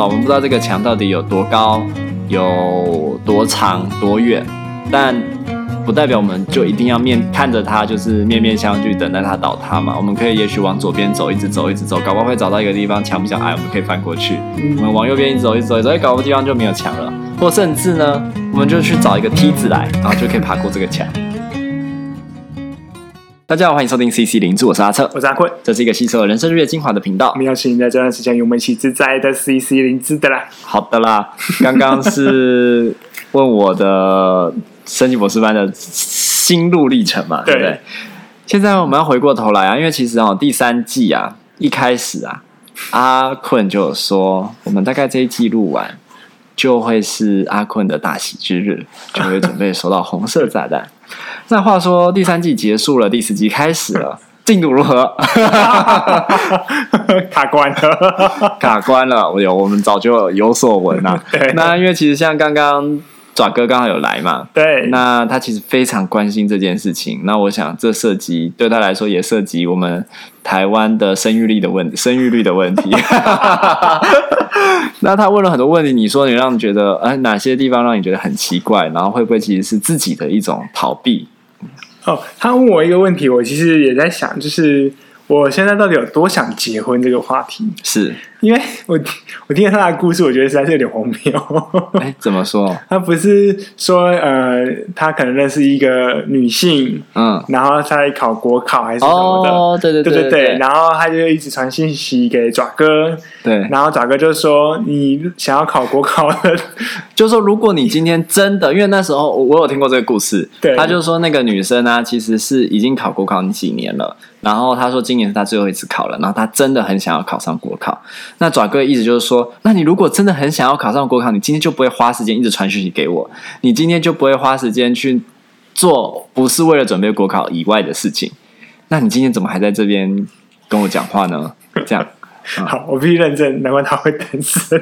到，我们不知道这个墙到底有多高、有多长、多远，但不代表我们就一定要面看着它，就是面面相觑，等待它倒塌嘛。我们可以也许往左边走，一直走，一直走，搞不好会找到一个地方墙比较矮，我们可以翻过去。嗯、我们往右边一直走，一直走，一直走，搞不好地方就没有墙了。或甚至呢，我们就去找一个梯子来，然后就可以爬过这个墙。大家好，欢迎收听 CC 零住，我是阿策，我是阿坤，这是一个吸收人生日月精华的频道。我们邀请你在这段时间与我们一起自在的 CC 零住的啦。好的啦，刚刚是问我的升级博士班的心路历程嘛，对不对？对，现在我们要回过头来啊，因为其实哦，第三季啊，一开始啊，阿坤就有说，我们大概这一季录完，就会是阿坤的大喜之日，就会准备收到红色炸弹。那话说，第三季结束了，第四季开始了，进度如何？卡关了，卡关了。我有，我们早就有所闻啊。对，那因为其实像刚刚。爪哥刚好有来嘛？对，那他其实非常关心这件事情。那我想，这涉及对他来说也涉及我们台湾的生育率的问生育率的问题。那他问了很多问题，你说你让你觉得，哎、呃，哪些地方让你觉得很奇怪？然后会不会其实是自己的一种逃避？哦，他问我一个问题，我其实也在想，就是我现在到底有多想结婚这个话题？是。因为我我听了他的故事，我觉得实在是有点荒谬。哎，怎么说？他不是说呃，他可能认识一个女性，嗯，然后他在考国考还是什么的？哦，对对对对对，对，然后他就一直传信息给爪哥，对。然后爪哥就说：“你想要考国考的，就说如果你今天真的，因为那时候我有听过这个故事，对。他就说那个女生呢、啊，其实是已经考国考你几年了，然后他说今年是他最后一次考了，然后他真的很想要考上国考。”那爪哥的意思就是说，那你如果真的很想要考上国考，你今天就不会花时间一直传讯息给我，你今天就不会花时间去做不是为了准备国考以外的事情。那你今天怎么还在这边跟我讲话呢？这样，嗯、好，我必须认证，难怪他会等死。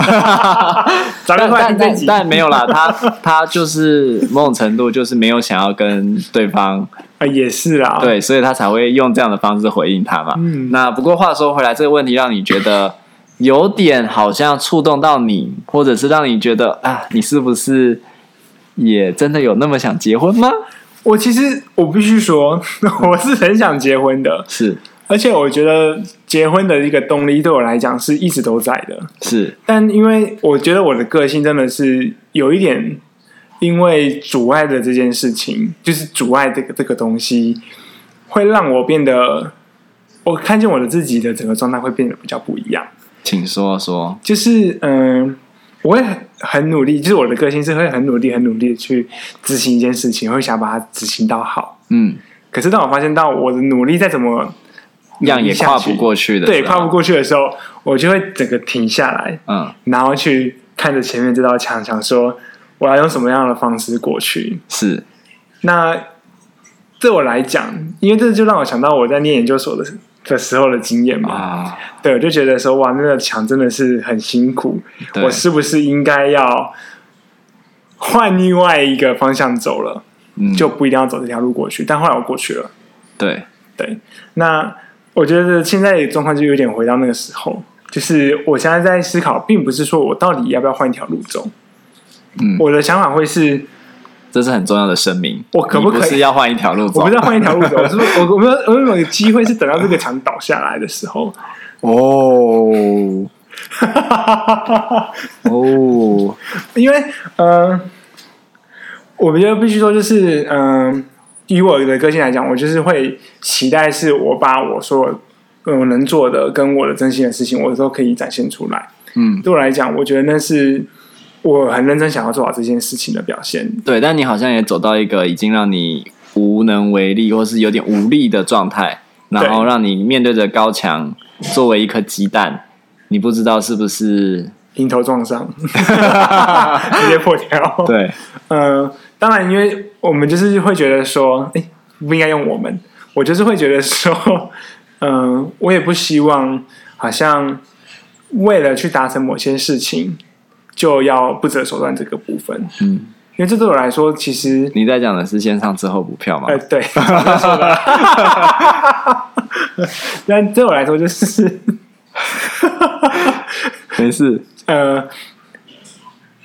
但但但，但没有啦，他他就是某种程度就是没有想要跟对方啊，也是啊，对，所以他才会用这样的方式回应他嘛。嗯，那不过话说回来，这个问题让你觉得。有点好像触动到你，或者是让你觉得啊，你是不是也真的有那么想结婚吗？我其实我必须说，我是很想结婚的，是，而且我觉得结婚的一个动力对我来讲是一直都在的，是。但因为我觉得我的个性真的是有一点，因为阻碍的这件事情，就是阻碍这个这个东西，会让我变得，我看见我的自己的整个状态会变得比较不一样。请说说，就是嗯、呃，我会很很努力，就是我的个性是会很努力、很努力的去执行一件事情，会想把它执行到好。嗯，可是当我发现到我的努力再怎么样也跨不过去的，对，跨不过去的时候，我就会整个停下来，嗯，然后去看着前面这道墙，想说我要用什么样的方式过去。是，那对我来讲，因为这就让我想到我在念研究所的时候。的时候的经验嘛，啊、对，我就觉得说哇，那个墙真的是很辛苦，我是不是应该要换另外一个方向走了？嗯，就不一定要走这条路过去。但后来我过去了，对对。那我觉得现在的状况就有点回到那个时候，就是我现在在思考，并不是说我到底要不要换一条路走。嗯，我的想法会是。这是很重要的声明。我可不可以要换一条路走？我不是要换一条路走，我是不是我我们我们有机会是等到这个墙倒下来的时候哦，哦，因为嗯、呃，我觉得必须说，就是嗯、呃，以我的个性来讲，我就是会期待是我把我说我能做的跟我的真心的事情，我都可以展现出来。嗯，对我来讲，我觉得那是。我很认真想要做好这件事情的表现，对，但你好像也走到一个已经让你无能为力，或是有点无力的状态，然后让你面对着高墙，作为一颗鸡蛋，你不知道是不是迎头撞上，直接破掉。对，嗯、呃，当然，因为我们就是会觉得说，哎，不应该用我们，我就是会觉得说，嗯、呃，我也不希望好像为了去达成某些事情。就要不择手段这个部分，嗯，因为这对我来说，其实你在讲的是先上之后补票嘛？哎、呃，对，但对我来说就是，没事。呃，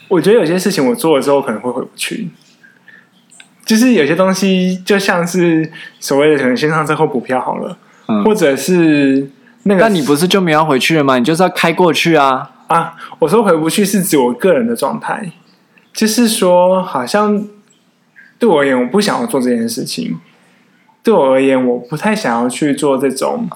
我觉得有些事情我做了之后可能会回不去，就是有些东西就像是所谓的可能先上车后补票好了，嗯、或者是那个，那你不是就没有回去了吗？你就是要开过去啊啊！我说回不去是指我个人的状态，就是说好像对我而言，我不想要做这件事情。对我而言，我不太想要去做这种。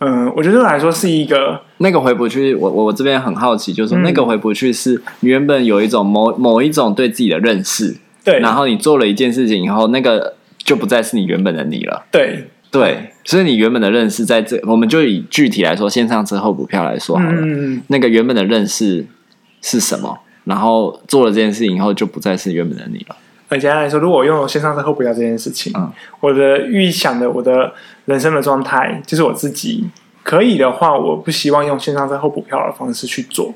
嗯，我觉得对我来说是一个那个回不去。我我我这边很好奇，就是说那个回不去是你原本有一种某某一种对自己的认识，对，然后你做了一件事情以后，那个就不再是你原本的你了。对对，所以你原本的认识在这，我们就以具体来说，线上车后补票来说好了。嗯，那个原本的认识是什么？然后做了这件事情以后，就不再是原本的你了。简单来说，如果我用线上车后补票这件事情，嗯，我的预想的我的人生的状态，就是我自己可以的话，我不希望用线上车后补票的方式去做，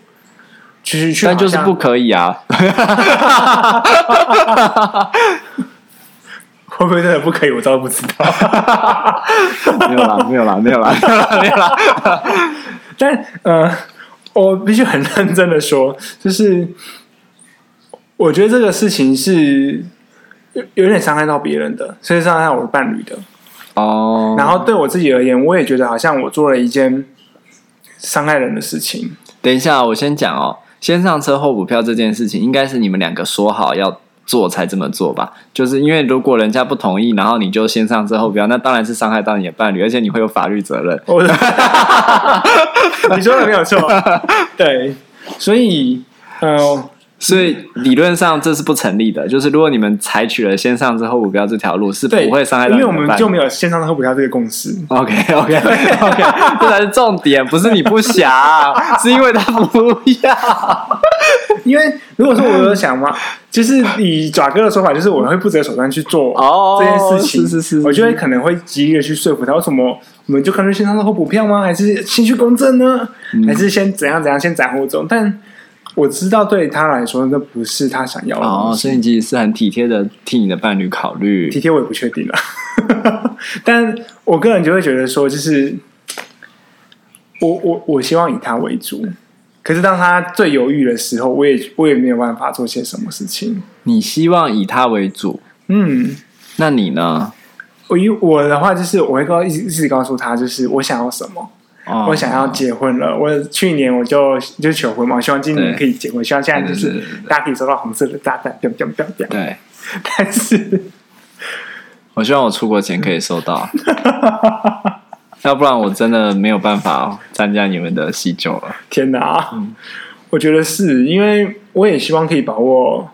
其实去，但就是不可以啊！会不会真的不可以？我倒不知道。没有啦，没有啦，没有啦，没有啦，没有啦。但呃，我必须很认真的说，就是。我觉得这个事情是有有点伤害到别人的，所以伤害到我的伴侣的。哦。然后对我自己而言，我也觉得好像我做了一件伤害人的事情。等一下，我先讲哦，先上车后补票这件事情，应该是你们两个说好要做才这么做吧？就是因为如果人家不同意，然后你就先上之后不要，那当然是伤害到你的伴侣，而且你会有法律责任。你说的没有错，对，所以，嗯、呃。所以理论上这是不成立的，就是如果你们采取了先上之后不标这条路，是不会伤害到你。因为我们就没有先上车后不要这个共识。OK OK OK，这才是重点，不是你不想，是因为他不要。因为如果说我有想嘛，就是以爪哥的说法，就是我会不择手段去做这件事情。是是是，我就会可能会极力的去说服他，为什么我们就干脆先上车后补票吗？还是先去公证呢？还是先怎样怎样先斩后奏？但我知道对他来说，那不是他想要的哦，所以你其实是很体贴的替你的伴侣考虑。体贴我也不确定了，但我个人就会觉得说，就是我我我希望以他为主。可是当他最犹豫的时候，我也我也没有办法做些什么事情。你希望以他为主，嗯，那你呢？我以我的话，就是我会告一直一直告诉他，就是我想要什么。我想要结婚了，我去年我就就求婚嘛，希望今年可以结婚，希望现在就是大家可以收到红色的炸弹。对，但是我希望我出国前可以收到，要不然我真的没有办法参加你们的喜酒了。天哪，嗯，我觉得是因为我也希望可以把握。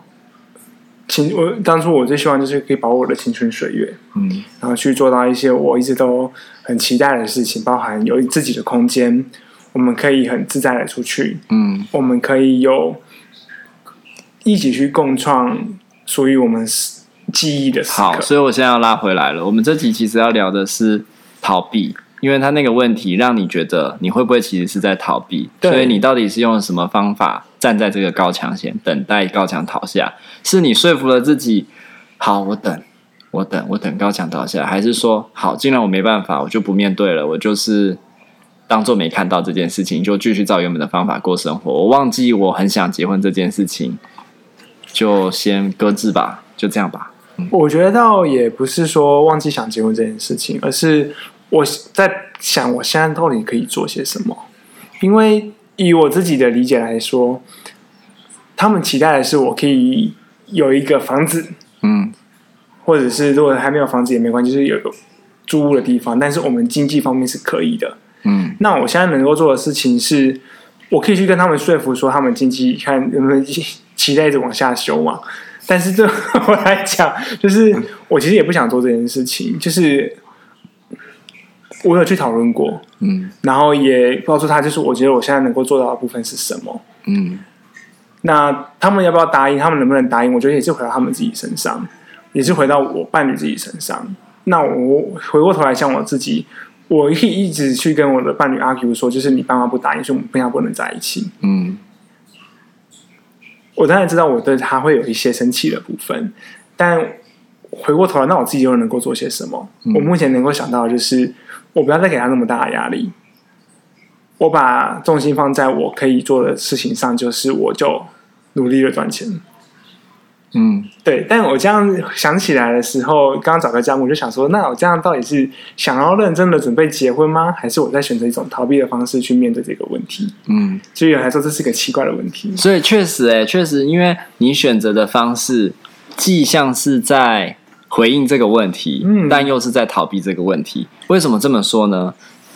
青，我当初我最希望就是可以把握我的青春岁月，嗯，然后去做到一些我一直都很期待的事情，包含有自己的空间，我们可以很自在的出去，嗯，我们可以有一起去共创属于我们记忆的时。好，所以我现在要拉回来了。我们这集其实要聊的是逃避。因为他那个问题让你觉得你会不会其实是在逃避，所以你到底是用什么方法站在这个高墙前等待高墙倒下？是你说服了自己，好，我等，我等，我等高墙倒下，还是说，好，既然我没办法，我就不面对了，我就是当做没看到这件事情，就继续照原本的方法过生活，我忘记我很想结婚这件事情，就先搁置吧，就这样吧。嗯，我觉得倒也不是说忘记想结婚这件事情，而是。我在想，我现在到底可以做些什么？因为以我自己的理解来说，他们期待的是我可以有一个房子，嗯，或者是如果还没有房子也没关系，就是有个租屋的地方。但是我们经济方面是可以的，嗯。那我现在能够做的事情是，我可以去跟他们说服，说他们经济看能不能期待着往下修嘛。但是对我来讲，就是我其实也不想做这件事情，就是。我有去讨论过，嗯，然后也告诉他，就是我觉得我现在能够做到的部分是什么，嗯，那他们要不要答应？他们能不能答应？我觉得也是回到他们自己身上，也是回到我伴侣自己身上。那我回过头来想我自己，我可以一直去跟我的伴侣 argue 说，就是你爸妈不答应，所以我们不要不能在一起。嗯，我当然知道我对他会有一些生气的部分，但回过头来，那我自己又能够做些什么？嗯，我目前能够想到的就是。我不要再给他那么大的压力，我把重心放在我可以做的事情上，就是我就努力的赚钱。嗯，对。但我这样想起来的时候，刚刚找个项目，我就想说，那我这样到底是想要认真的准备结婚吗？还是我在选择一种逃避的方式去面对这个问题？嗯，所以来说，这是个奇怪的问题。所以确实、欸，哎，确实，因为你选择的方式，既像是在回应这个问题，嗯，但又是在逃避这个问题。为什么这么说呢？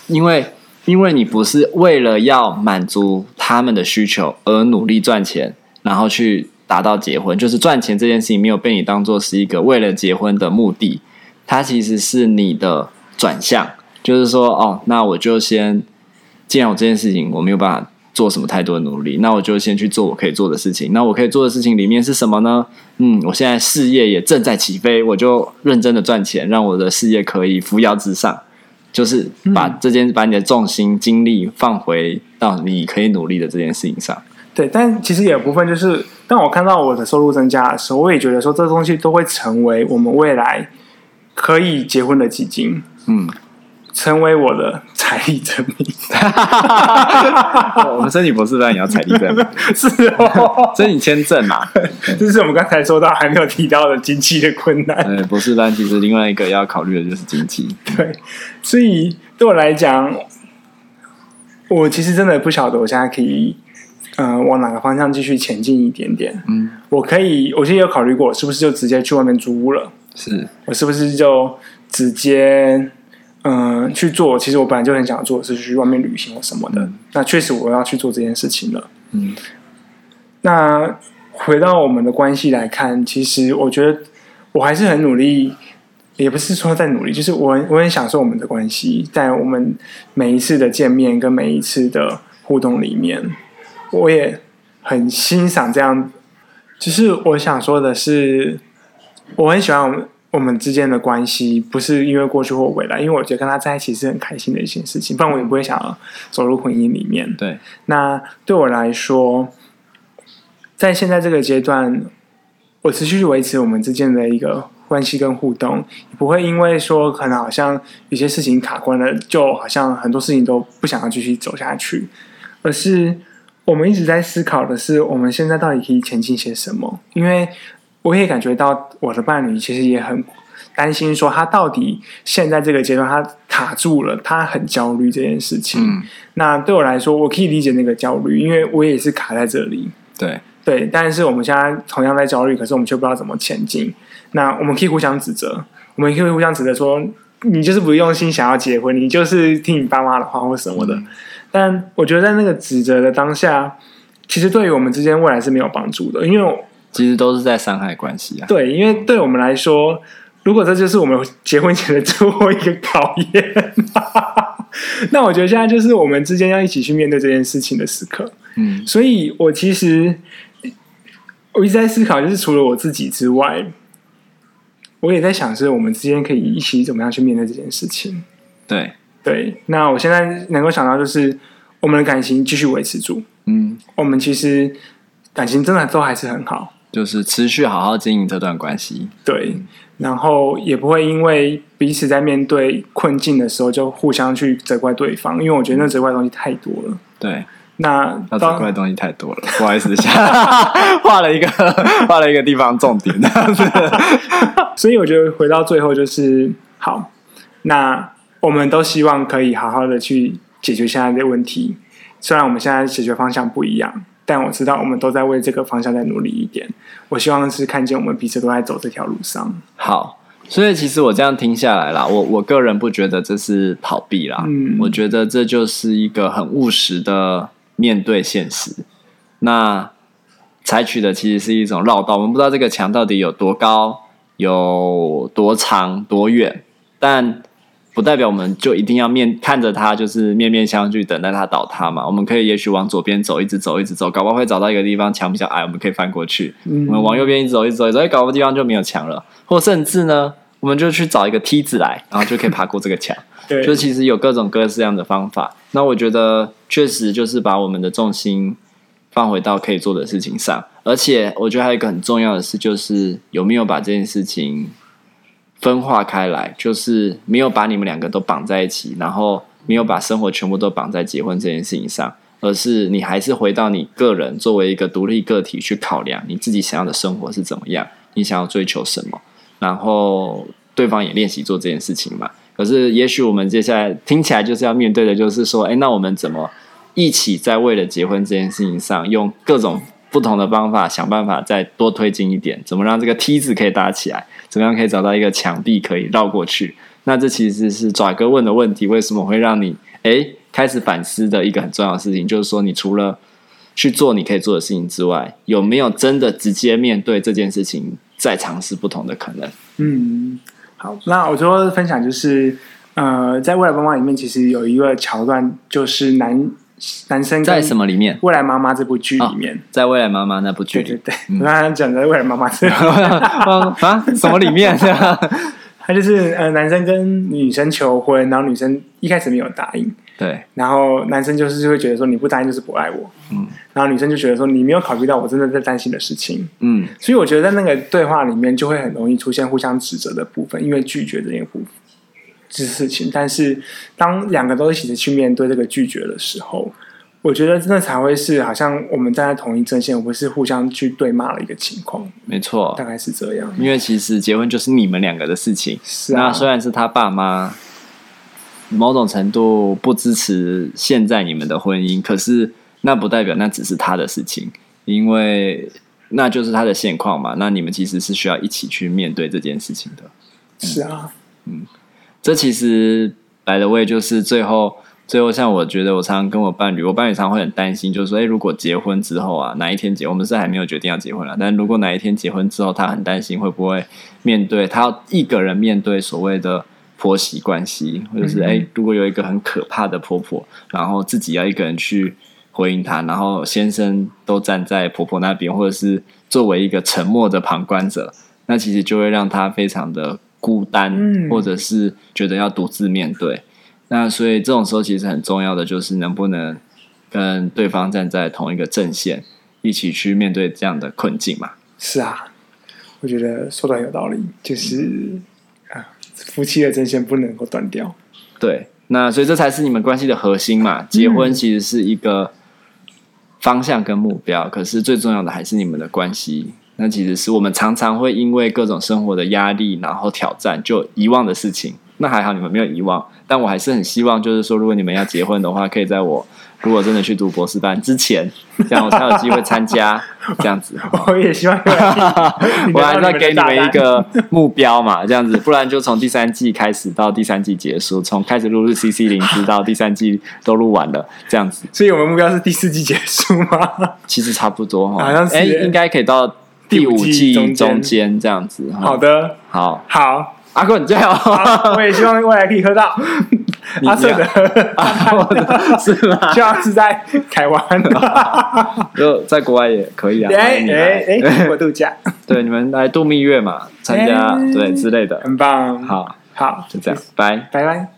因为，因为你不是为了要满足他们的需求而努力赚钱，然后去。达到结婚，就是赚钱这件事情没有被你当做是一个为了结婚的目的，它其实是你的转向，就是说，哦，那我就先，既然我这件事情我没有办法做什么太多的努力，那我就先去做我可以做的事情。那我可以做的事情里面是什么呢？嗯，我现在事业也正在起飞，我就认真的赚钱，让我的事业可以扶摇直上，就是把这件把你的重心精力放回到你可以努力的这件事情上。对，但其实也有部分就是。当我看到我的收入增加的时候，我也觉得说，这东西都会成为我们未来可以结婚的基金，嗯，成为我的财力证明。我们申请博士班也要财力证明，是哦，申请签证嘛，这是我们刚才说到还没有提到的经济的困难。对，博士班其实另外一个要考虑的就是经济。对，所以对我来讲，我其实真的不晓得我现在可以。嗯、呃，往哪个方向继续前进一点点？嗯，我可以，我其实有考虑过，是不是就直接去外面租屋了？是，我是不是就直接嗯、呃、去做？其实我本来就很想做，是去外面旅行或什么的。嗯、那确实我要去做这件事情了。嗯，那回到我们的关系来看，其实我觉得我还是很努力，也不是说在努力，就是我很我很享受我们的关系，在我们每一次的见面跟每一次的互动里面。我也很欣赏这样，只是我想说的是，我很喜欢我们我们之间的关系，不是因为过去或未来，因为我觉得跟他在一起是很开心的一件事情，不然我也不会想要走入婚姻里面。对，那对我来说，在现在这个阶段，我持续去维持我们之间的一个关系跟互动，不会因为说可能好像有些事情卡关了，就好像很多事情都不想要继续走下去，而是。我们一直在思考的是，我们现在到底可以前进些什么？因为我也感觉到我的伴侣其实也很担心，说他到底现在这个阶段他卡住了，他很焦虑这件事情。嗯。那对我来说，我可以理解那个焦虑，因为我也是卡在这里。对对，但是我们现在同样在焦虑，可是我们却不知道怎么前进。那我们可以互相指责，我们可以互相指责说，你就是不用心想要结婚，你就是听你爸妈的话或什么的。嗯但我觉得在那个指责的当下，其实对于我们之间未来是没有帮助的，因为其实都是在伤害关系啊。对，因为对我们来说，如果这就是我们结婚前的最后一个考验，那我觉得现在就是我们之间要一起去面对这件事情的时刻。嗯，所以我其实我一直在思考，就是除了我自己之外，我也在想，是我们之间可以一起怎么样去面对这件事情。对。对，那我现在能够想到就是我们的感情继续维持住，嗯，我们其实感情真的都还是很好，就是持续好好经营这段关系。对，然后也不会因为彼此在面对困境的时候就互相去责怪对方，因为我觉得那责怪的东西太多了。对，那要责怪的东西太多了，不好意思，画了一个画了一个地方重点，所以我觉得回到最后就是好，那。我们都希望可以好好的去解决现在的问题，虽然我们现在解决方向不一样，但我知道我们都在为这个方向在努力一点。我希望是看见我们彼此都在走这条路上。好，所以其实我这样听下来啦，我我个人不觉得这是逃避啦，嗯，我觉得这就是一个很务实的面对现实。那采取的其实是一种绕道，我们不知道这个墙到底有多高、有多长、多远，但。不代表我们就一定要面看着它，就是面面相觑，等待它倒塌嘛。我们可以也许往左边走，一直走，一直走，搞不好会找到一个地方墙比较矮，我们可以翻过去。嗯、我们往右边一直走，一直走，一直走，哎，搞不好地方就没有墙了。或甚至呢，我们就去找一个梯子来，然后就可以爬过这个墙。对，就其实有各种各式样的方法。那我觉得确实就是把我们的重心放回到可以做的事情上，而且我觉得还有一个很重要的事，就是有没有把这件事情。分化开来，就是没有把你们两个都绑在一起，然后没有把生活全部都绑在结婚这件事情上，而是你还是回到你个人作为一个独立个体去考量你自己想要的生活是怎么样，你想要追求什么，然后对方也练习做这件事情嘛。可是也许我们接下来听起来就是要面对的，就是说，哎，那我们怎么一起在为了结婚这件事情上，用各种不同的方法想办法再多推进一点？怎么让这个梯子可以搭起来？怎么样可以找到一个墙壁可以绕过去？那这其实是爪哥问的问题，为什么会让你诶开始反思的一个很重要的事情，就是说你除了去做你可以做的事情之外，有没有真的直接面对这件事情，再尝试不同的可能？嗯，好，那我说分享就是，呃，在《未来妈妈》里面，其实有一个桥段，就是男男生在什么里面？《未来妈妈》这部剧里面，哦、在《未来妈妈》那部剧，对对对，我 刚刚讲的《未来妈妈》这 啊，什么里面？他就是呃，男生跟女生求婚，然后女生一开始没有答应，对，然后男生就是会觉得说你不答应就是不爱我，嗯，然后女生就觉得说你没有考虑到我真的在担心的事情，嗯，所以我觉得在那个对话里面就会很容易出现互相指责的部分，因为拒绝这件部分这事情，但是当两个都一起去面对这个拒绝的时候。我觉得真的才会是好像我们站在同一阵线，不是互相去对骂的一个情况。没错，大概是这样。因为其实结婚就是你们两个的事情。是啊。那虽然是他爸妈某种程度不支持现在你们的婚姻，可是那不代表那只是他的事情，因为那就是他的现况嘛。那你们其实是需要一起去面对这件事情的。是啊，嗯，这其实 by the way 就是最后。最后，像我觉得，我常常跟我伴侣，我伴侣常常会很担心，就是说，诶，如果结婚之后啊，哪一天结，我们是还没有决定要结婚了，但如果哪一天结婚之后，他很担心会不会面对他要一个人面对所谓的婆媳关系，或者是诶，如果有一个很可怕的婆婆，然后自己要一个人去回应她，然后先生都站在婆婆那边，或者是作为一个沉默的旁观者，那其实就会让她非常的孤单，或者是觉得要独自面对。那所以这种时候其实很重要的就是能不能跟对方站在同一个阵线，一起去面对这样的困境嘛？是啊，我觉得说的很有道理，就是、夫妻的阵线不能够断掉。对，那所以这才是你们关系的核心嘛。结婚其实是一个方向跟目标，嗯、可是最重要的还是你们的关系。那其实是我们常常会因为各种生活的压力，然后挑战就遗忘的事情。那还好，你们没有遗忘，但我还是很希望，就是说，如果你们要结婚的话，可以在我如果真的去读博士班之前，这样我才有机会参加。这样子，我也希望，我还在给你们一个目标嘛，这样子，不然就从第三季开始到第三季结束，从开始录入 CC 零直到第三季都录完了，这样子。所以我们目标是第四季结束吗？其实差不多哈，好像应该可以到第五季中间这样子。好的，好，好。阿坤，你最好。我也希望未来可以喝到 阿瑟 的，是吗？希望是在台湾，就在国外也可以啊。哎哎哎，我度假，对，你们来度蜜月嘛，参加对之类的，很棒。好，好，就这样，拜拜拜。